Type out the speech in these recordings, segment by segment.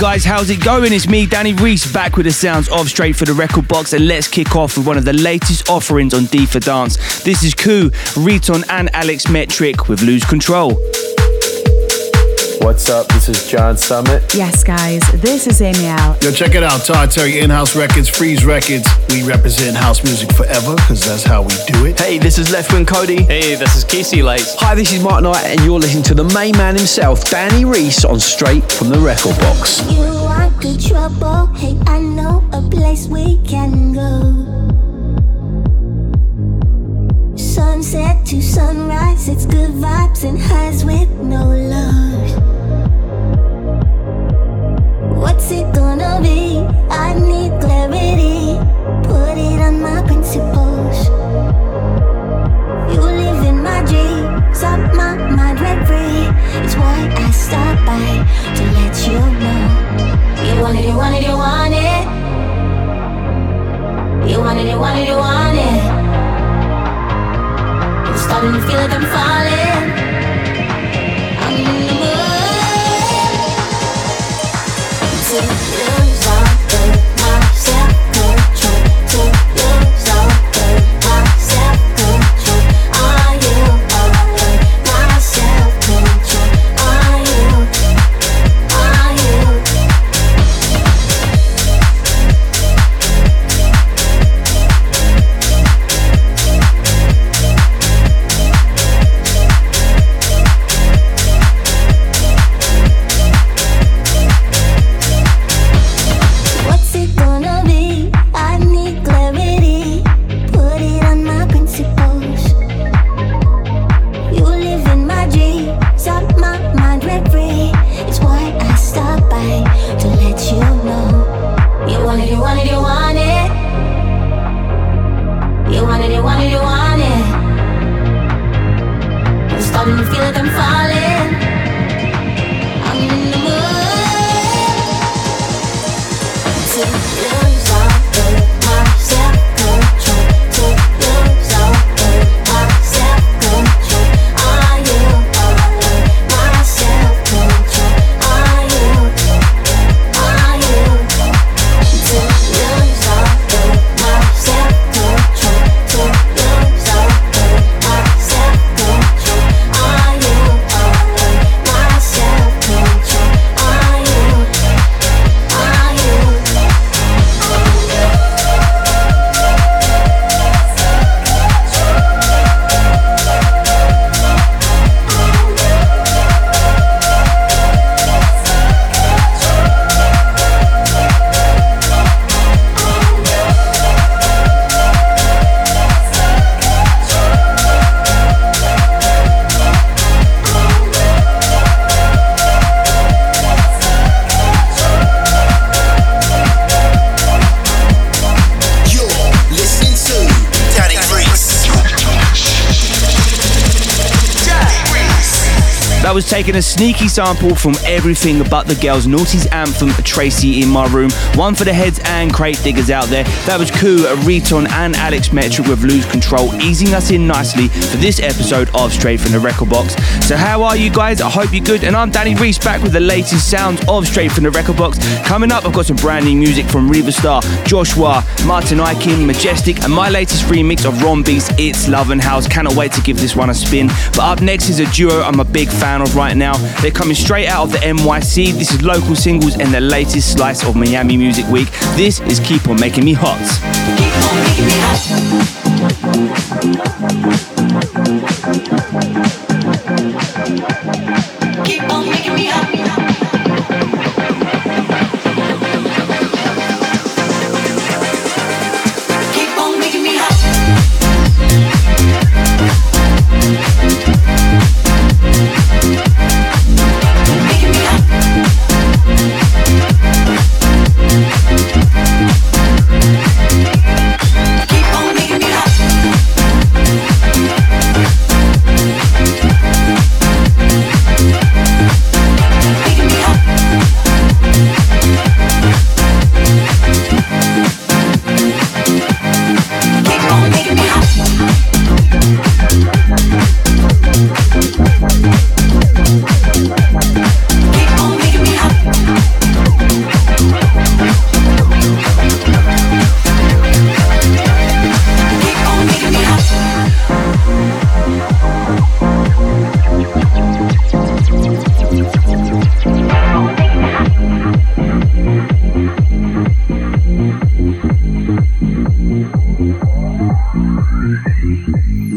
Guys, how's it going? It's me, Danny Rhys, back with the sounds of Straight for the Record Box, and let's kick off with one of the latest offerings on D for Dance. This is KUU, Riton, and Alex Metric with Lose Control. What's up? This is John Summit. Yes, guys, this is Amy Al. Yo, check it out. Todd Terry, In-House Records, Freeze Records. We represent house music forever because that's how we do it. Hey, this is Leftwing Kody. Hey, this is Casey Lights. Hi, this is Mark Knight, and you're listening to the main man himself, Danny Rhys, on Straight from the Record Box. You are good trouble. Hey, I know a place we can go. Sunset to sunrise, it's good vibes and highs with no love. What's it gonna be? I need clarity. Put it on my principles. You live in my dreams, my mind. It's why I stop by to let you know. You you you. You you you starting to feel like I'm falling. Sample from Everything But the Girls Naughty's anthem Tracey in My Room. One for the heads and crate diggers out there. That was KUU, Riton, and Alex Metric with Lose Control, easing us in nicely for this episode of Straight from the Record Box. So, how are you guys? I hope you're good. And I'm Danny Rhys back with the latest sounds of Straight from the Record Box. Coming up, I've got some brand new music from Riva Starr, Joshwa, Martin Ikin, Majestic, and my latest remix of ROMBE4TS It's Love and House. Cannot wait to give this one a spin. But up next is a duo I'm a big fan of right now. They're coming straight out of the NYC. This is local singles and the latest slice of Miami Music Week. This is Keep On Making Me Hot. Keep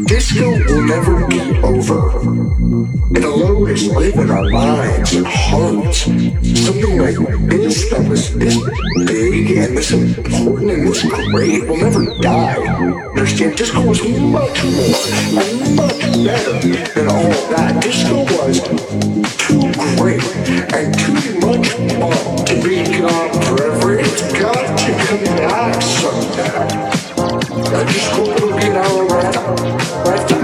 Disco will never be over. It will is live in our minds and hearts. Something like this that was this big and this important and this great will never die. Understand? Disco was much more and much better than all of that. Disco was too great and too much fun to be gone forever. It's got to come back someday. I just hope it'll be our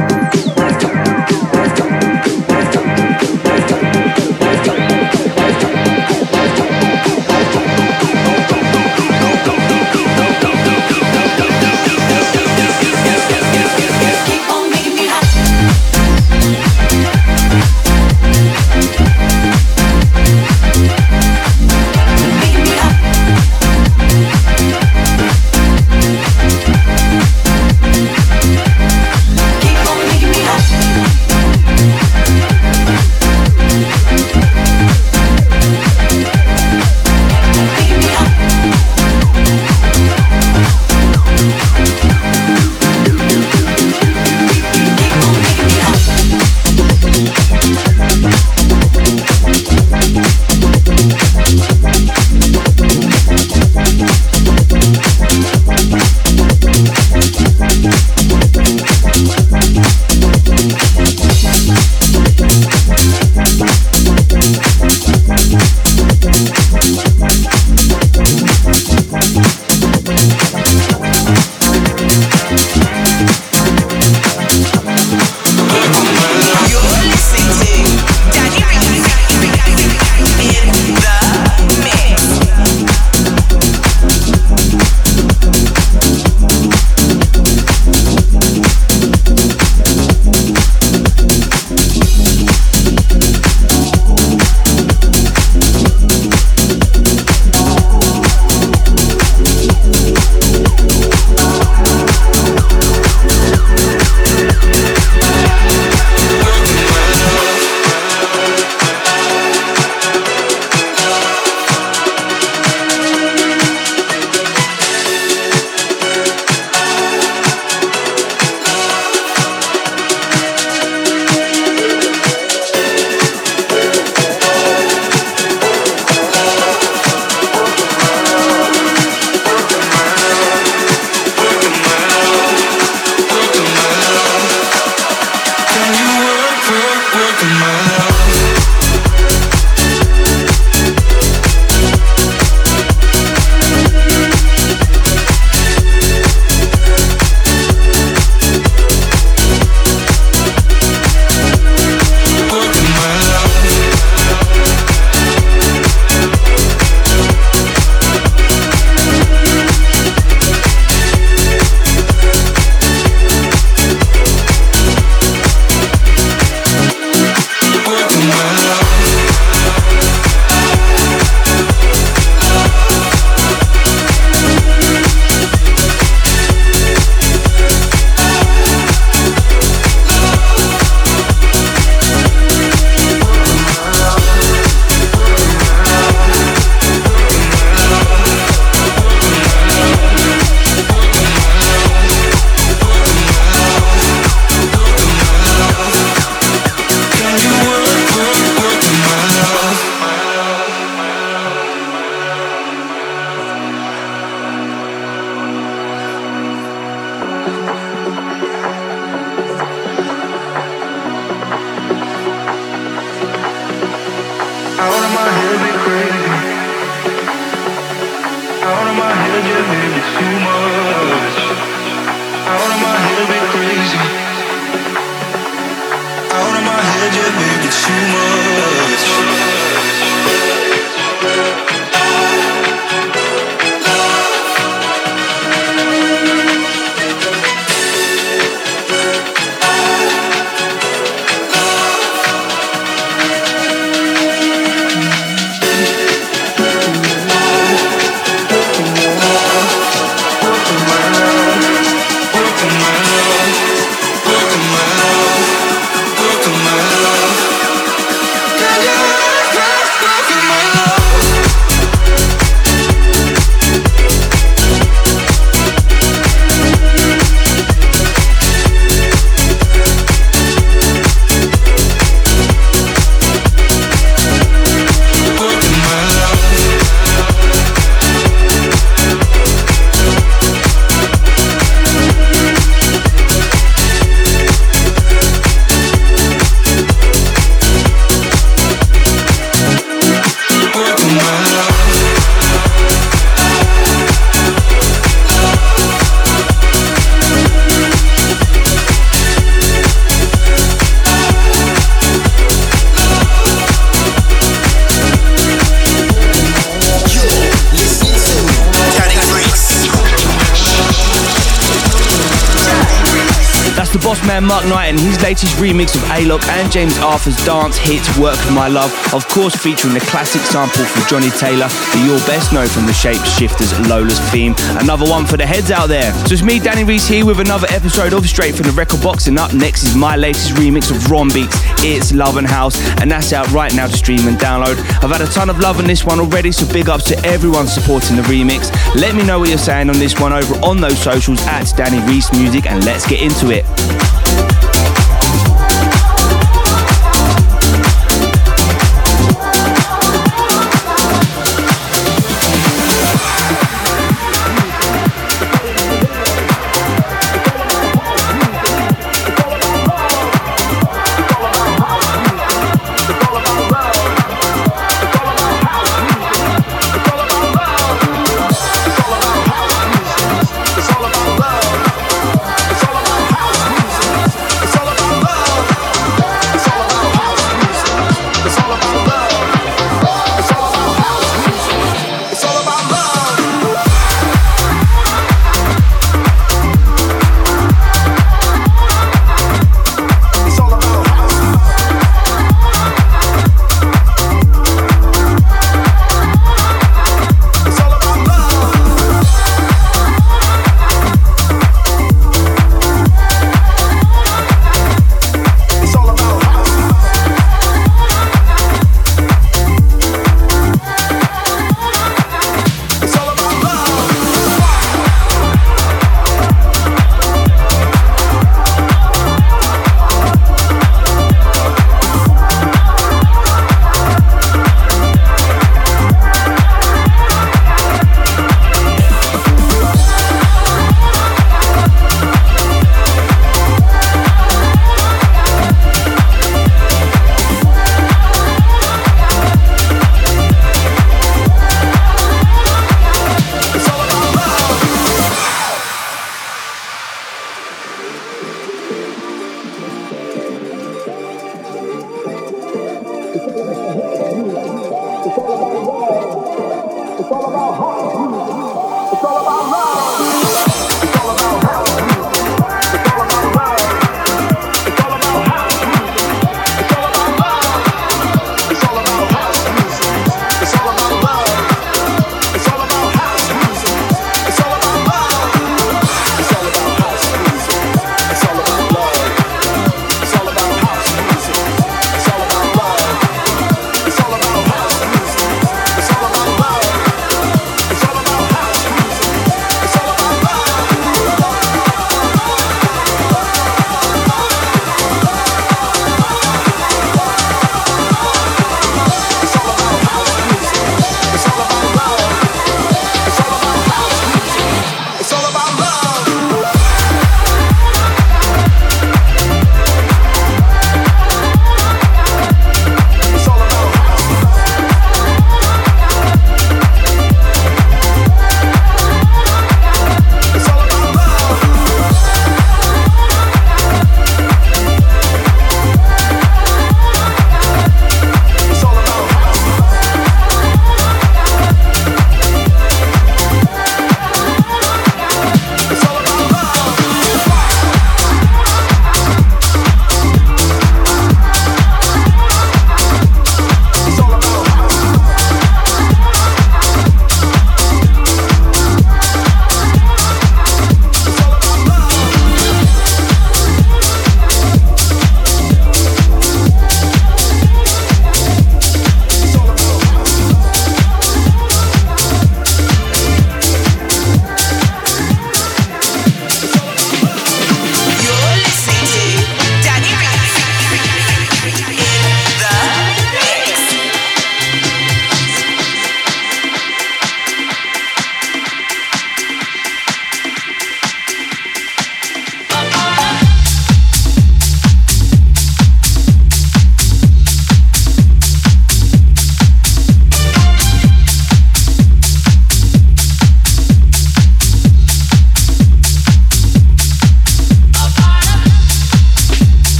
the boss man Mark Knight and his latest remix of Alok and James Arthur's dance hit Work for My Love, of course featuring the classic sample from Johnnie Taylor that you'll best know from the Shapeshifters Lola's theme. Another one for the heads out there. So it's me, Danny Rhys, here with another episode of Straight from the Record Box, and up next is my latest remix of ROMBE4TS, It's Love and House, and that's out right now to stream and download. I've had a ton of love on this one already, so big ups to everyone supporting the remix. Let me know what you're saying on this one over on those socials at Danny Rhys Music, and let's get into it.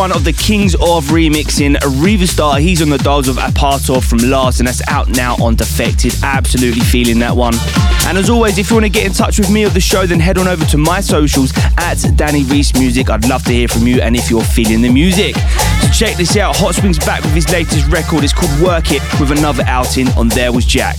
One of the kings of remixing, Riva Starr. He's on the dials of A Part Of from Larse, and that's out now on Defected. Absolutely feeling that one. And as always, if you want to get in touch with me or the show, then head on over to my socials at Danny Rhys Music. I'd love to hear from you and if you're feeling the music. So check this out. Hotswing back with his latest record. It's called Work It with another outing on There Was Jack.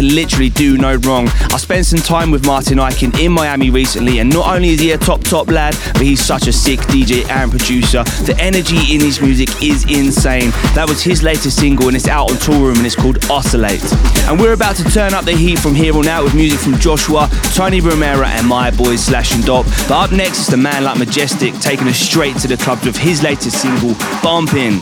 Can literally do no wrong. I spent some time with Martin Ikin in Miami recently, and not only is he a top, top lad, but he's such a sick DJ and producer. The energy in his music is insane. That was his latest single, and it's out on Tour Toolroom, and it's called Oscill8. And we're about to turn up the heat from here on out with music from Joshwa, Tony Romera, and my boys Sllash and Doppe. But up next is the man like Majestic taking us straight to the clubs with his latest single, Bumpin'.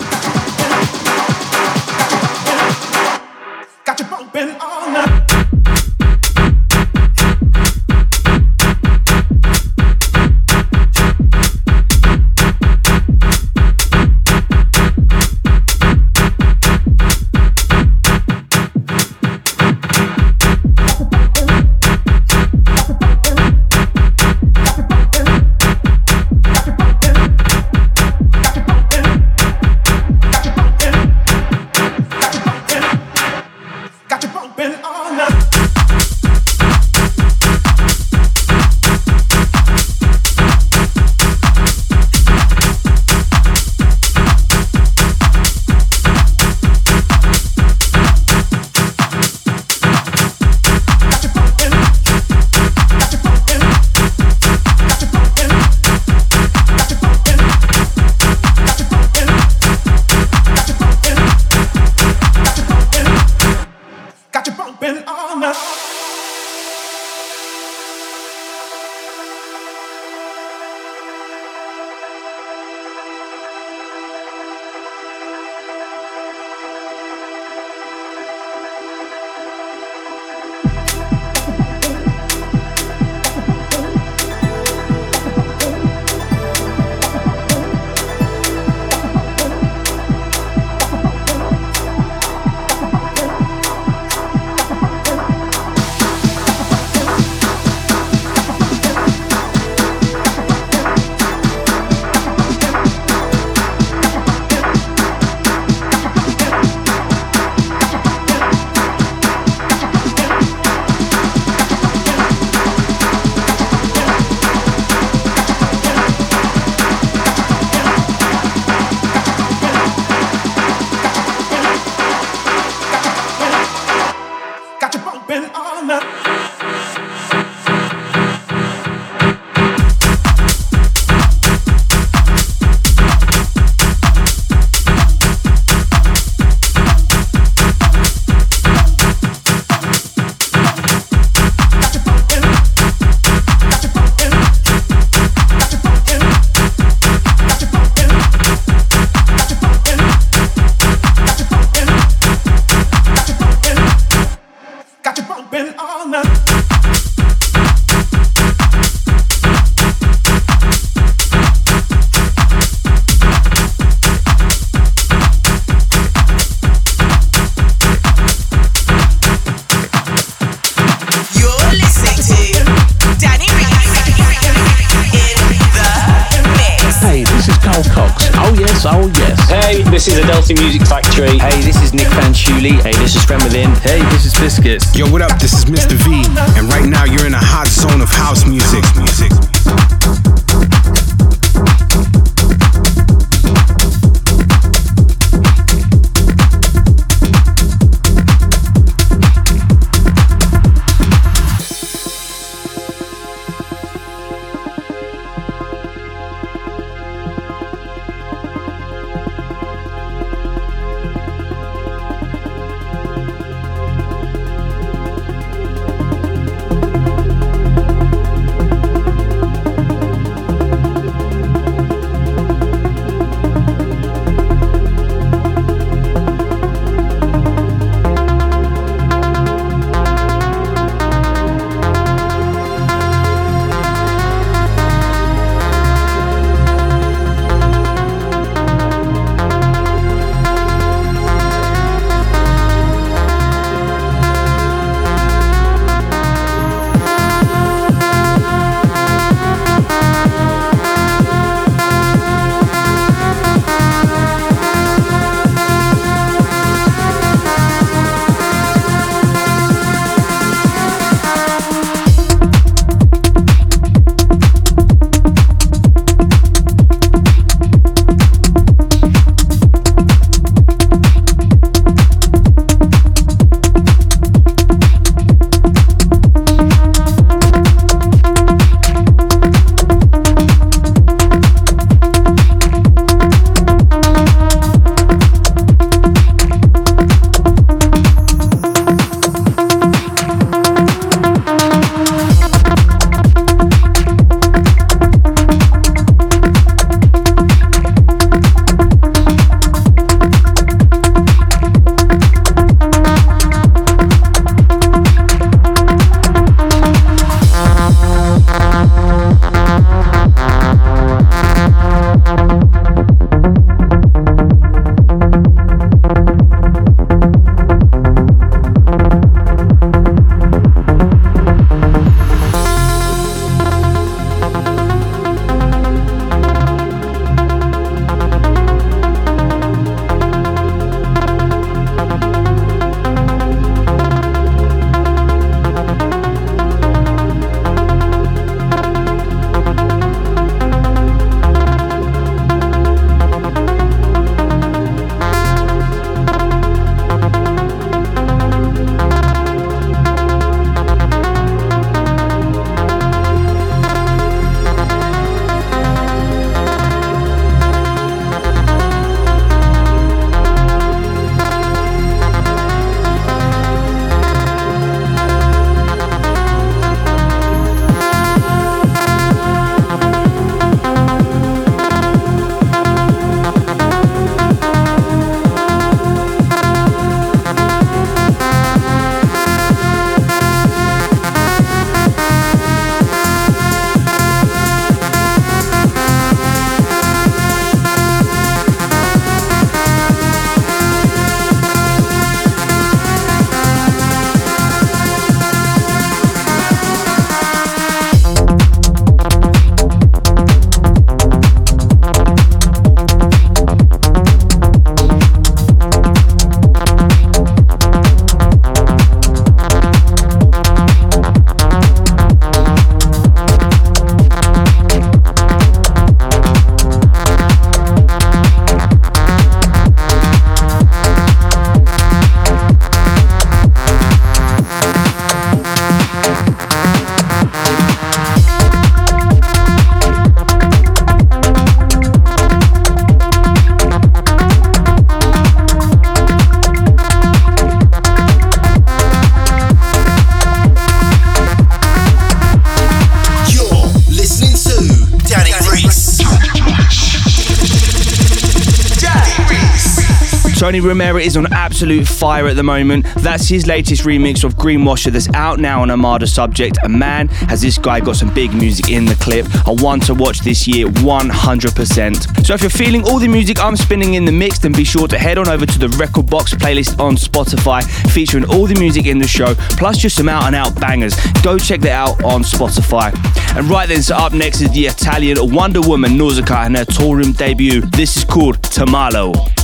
Tony Romera is on absolute fire at the moment. That's his latest remix of Green Washer that's out now on Armada Subjekt. And man, has this guy got some big music in the clip. A one to watch this year, 100%. So if you're feeling all the music I'm spinning in the mix, then be sure to head on over to the Record Box playlist on Spotify, featuring all the music in the show, plus just some out and out bangers. Go check that out on Spotify. And right then, so up next is the Italian Wonder Woman Nausica and her Toolroom debut. This is called Tomalo.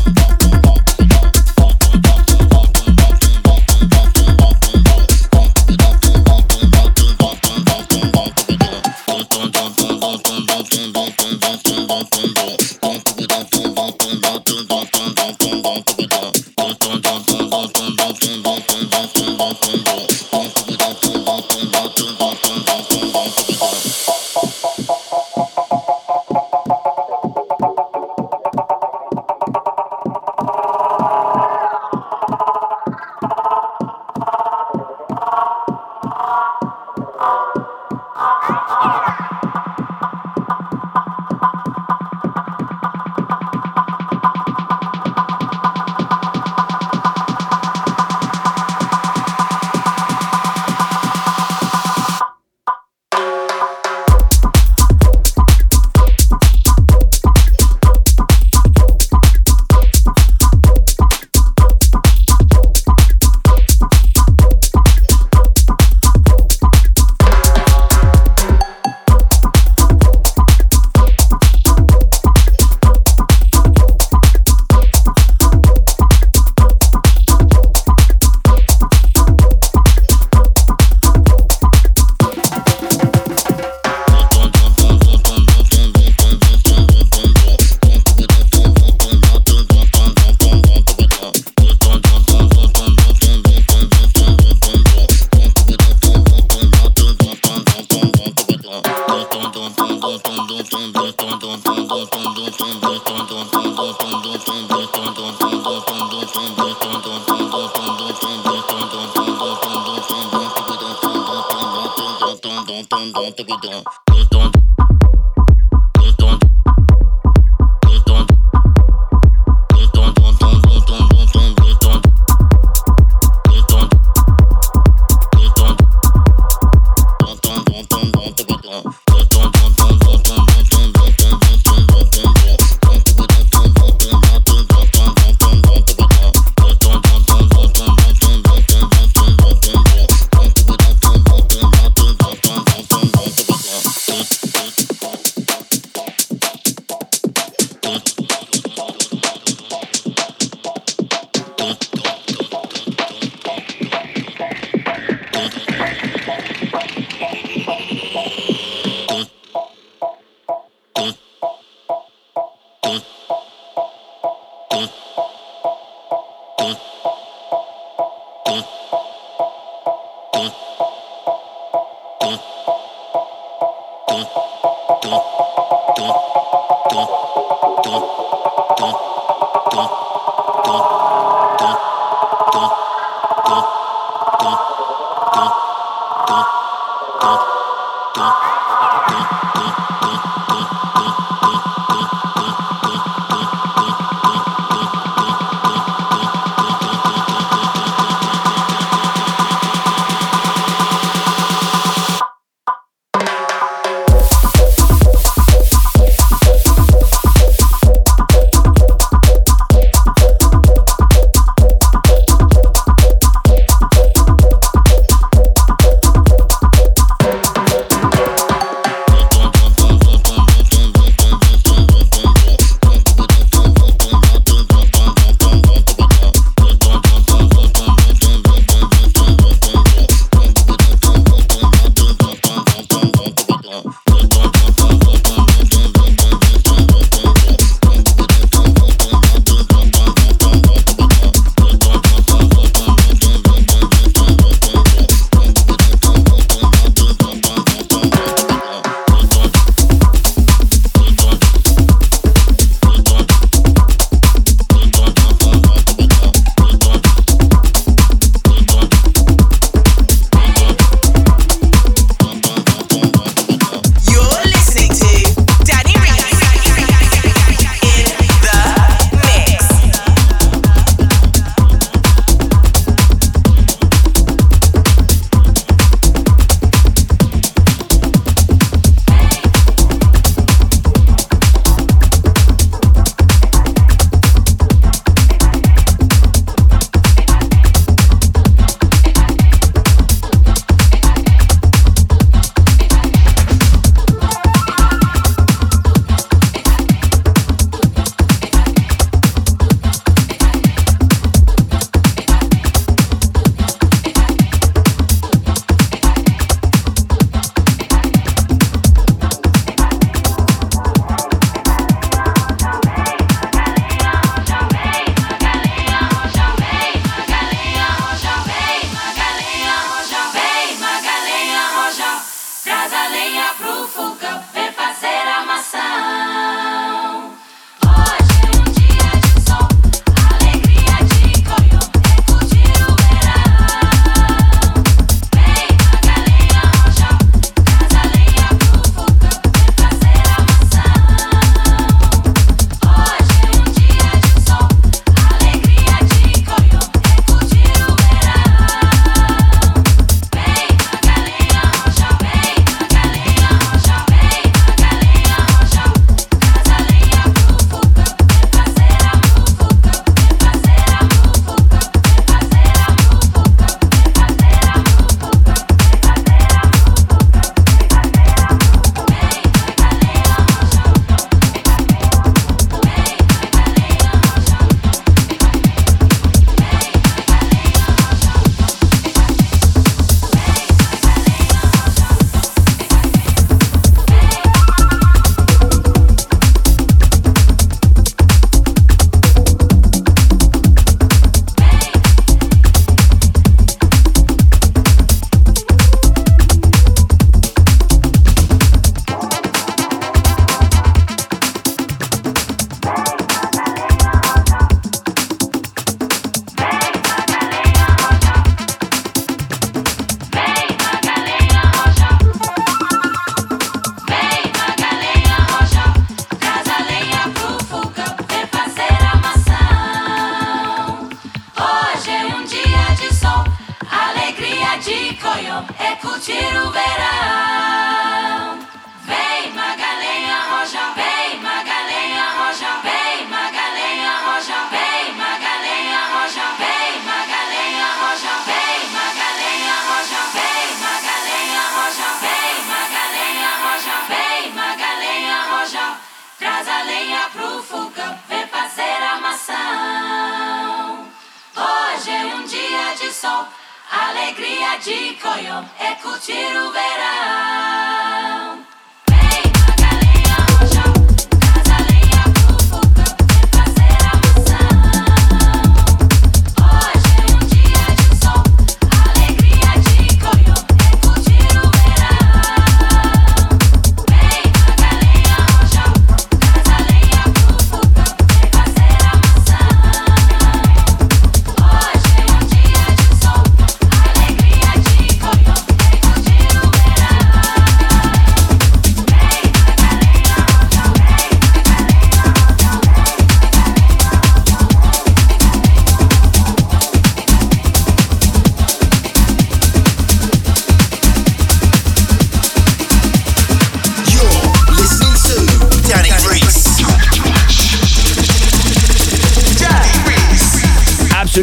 corazón, alegría chico yo, escuchir verás.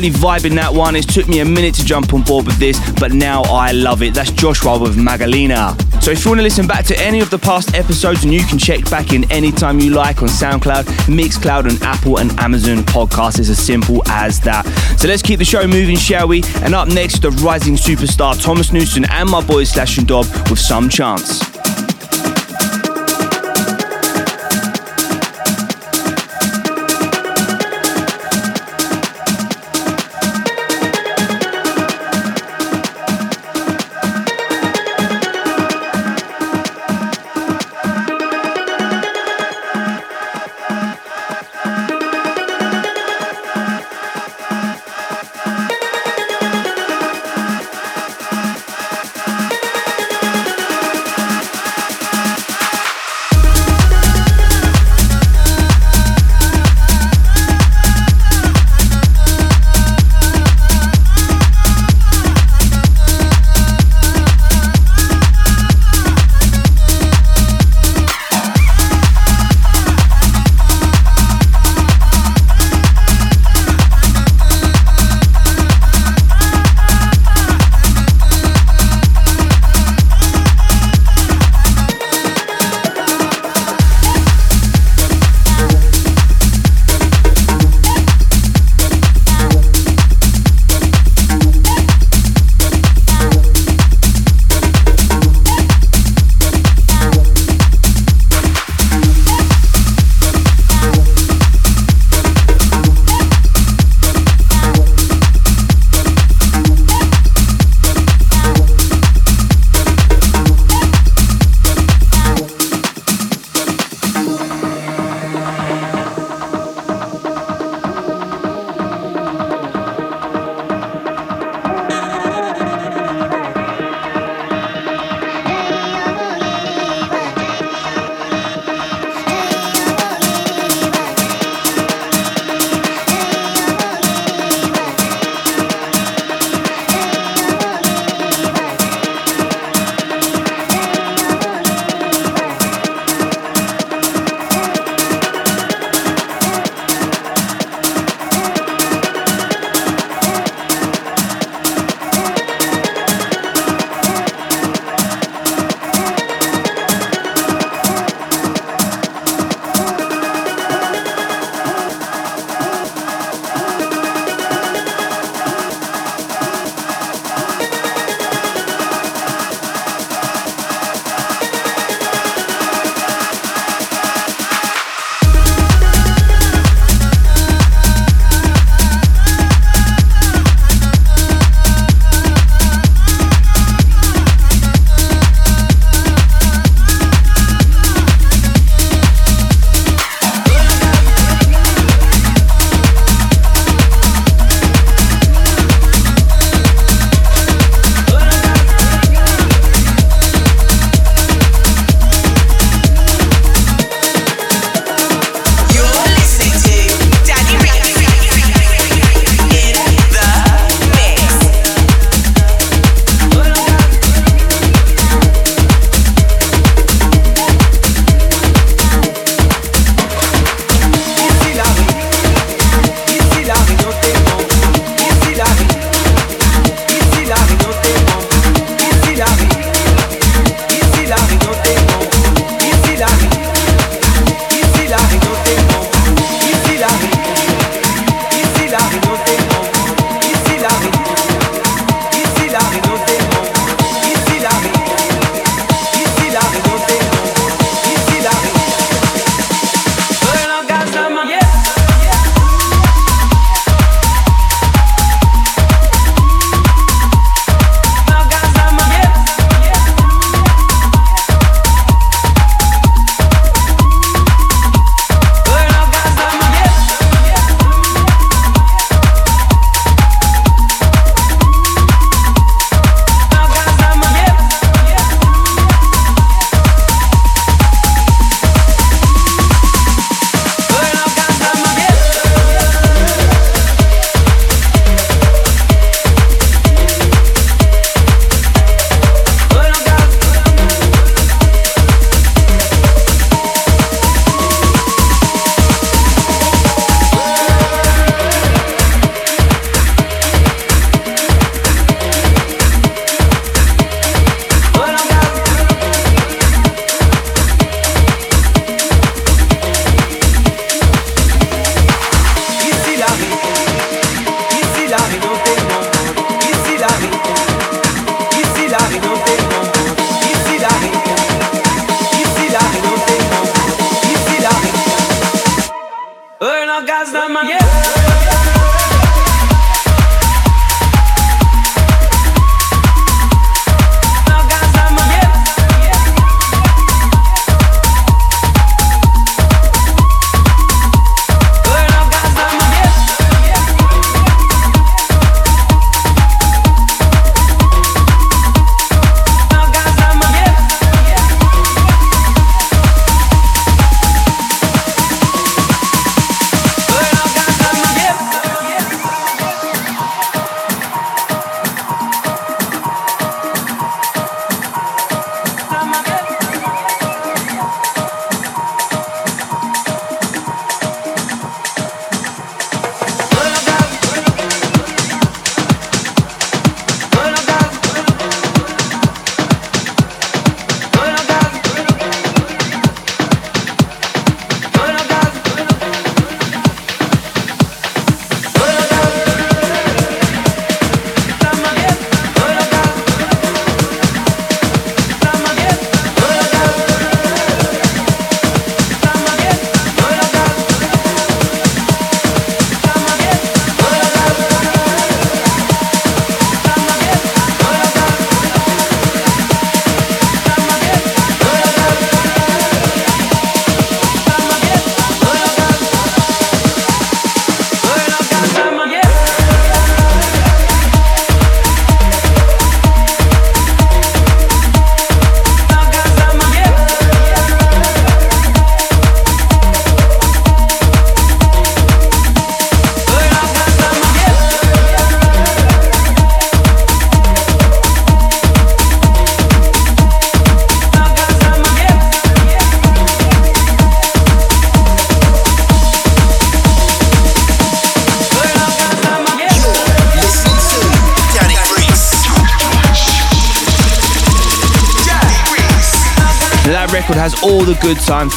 Absolutely vibing that one. It took me a minute to jump on board with this, but now I love it. That's Joshwa with Magalenha. So if you want to listen back to any of the past episodes, and you can check back in anytime you like on SoundCloud, Mixcloud, and Apple and Amazon podcasts. It's as simple as that. So let's keep the show moving, shall we? And up next, the rising superstar Thomas Newson and my boy Sllash and Doppe with some Chants.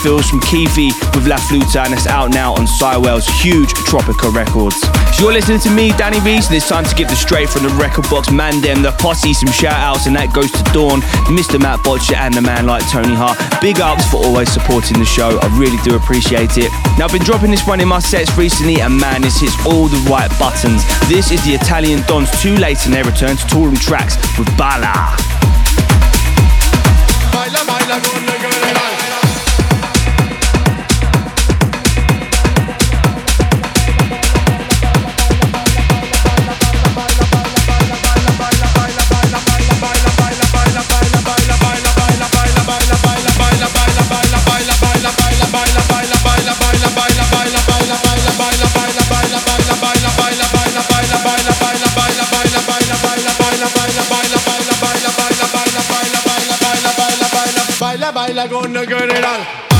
Feels from KEFFI with La Flauta, and it's out now on Cywell's huge Tropica Records. So you're listening to me, Danny Rhys, and it's time to give the straight from the record box Mandem, the posse, some shout outs, and that goes to Dawn, Mr. Matt Botcher, and the man like Tony Hart. Big ups for always supporting the show, I really do appreciate it. Now, I've been dropping this one in my sets recently, and man, this hits all the right buttons. This is the Italian Dons Twolate and Their Return to Toolroom Trax with Baila. baila con el general.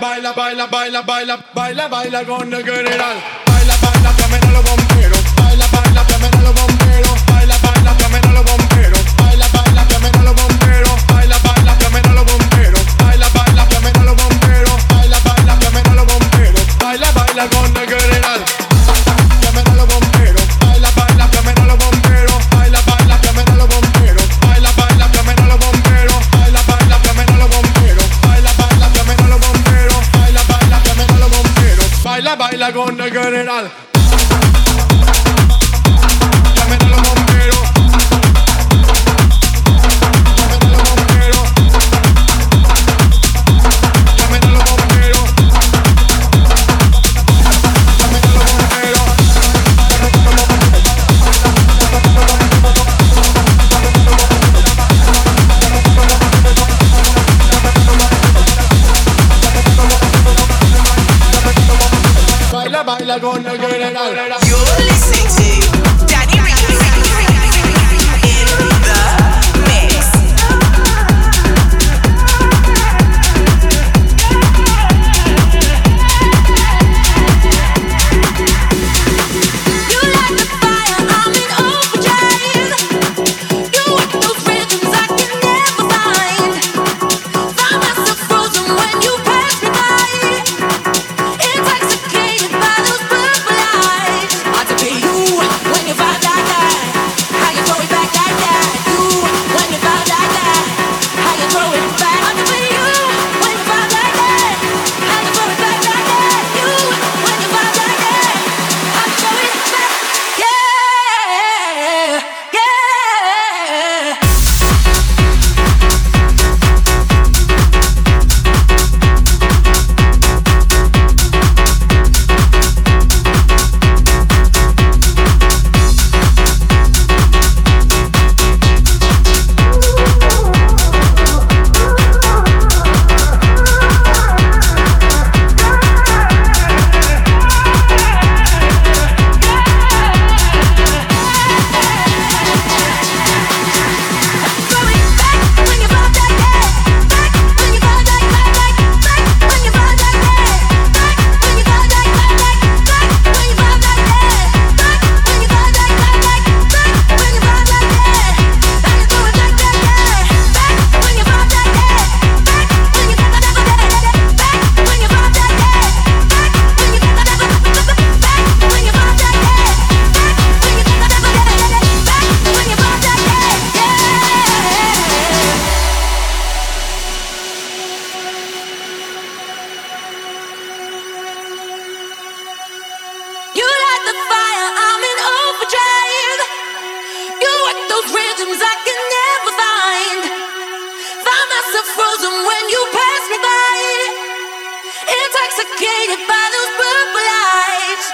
Baila, baila, baila, baila, baila, baila, con el general.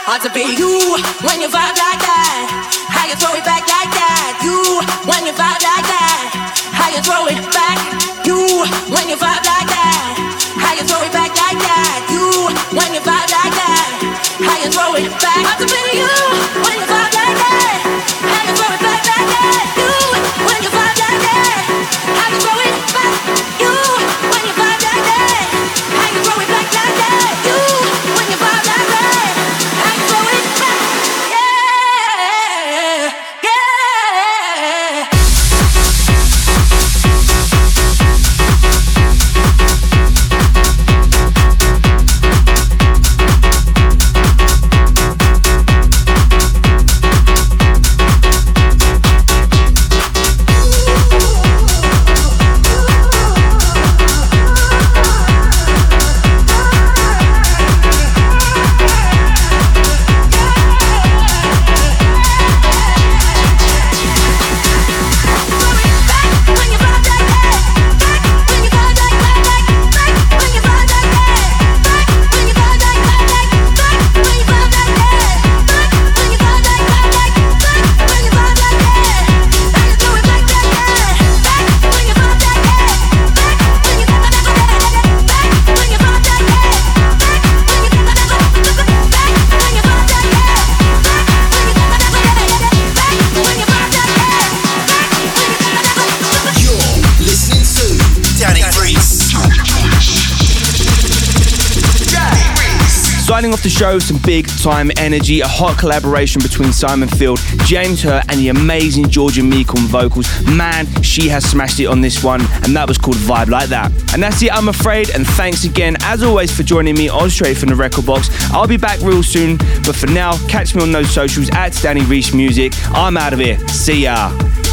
Hard to be you when you vibe like that. How you throw it back like that. You when you vibe like that. How you throw it back. You when you vibe like that. How you throw it back like that. You when you vibe like that. How you throw it back. Hard to be you when you vibe like that. Off the show, some big time energy, a hot collaboration between Simon Field, James Hurr, and the amazing Georgie Meek on vocals. Man, she has smashed it on this one, and that was called Vibe Like That. And that's it, I'm afraid. And thanks again, as always, for joining me on Straight from the Record Box. I'll be back real soon, but for now, catch me on those socials at Danny Rhys Music. I'm out of here. See ya.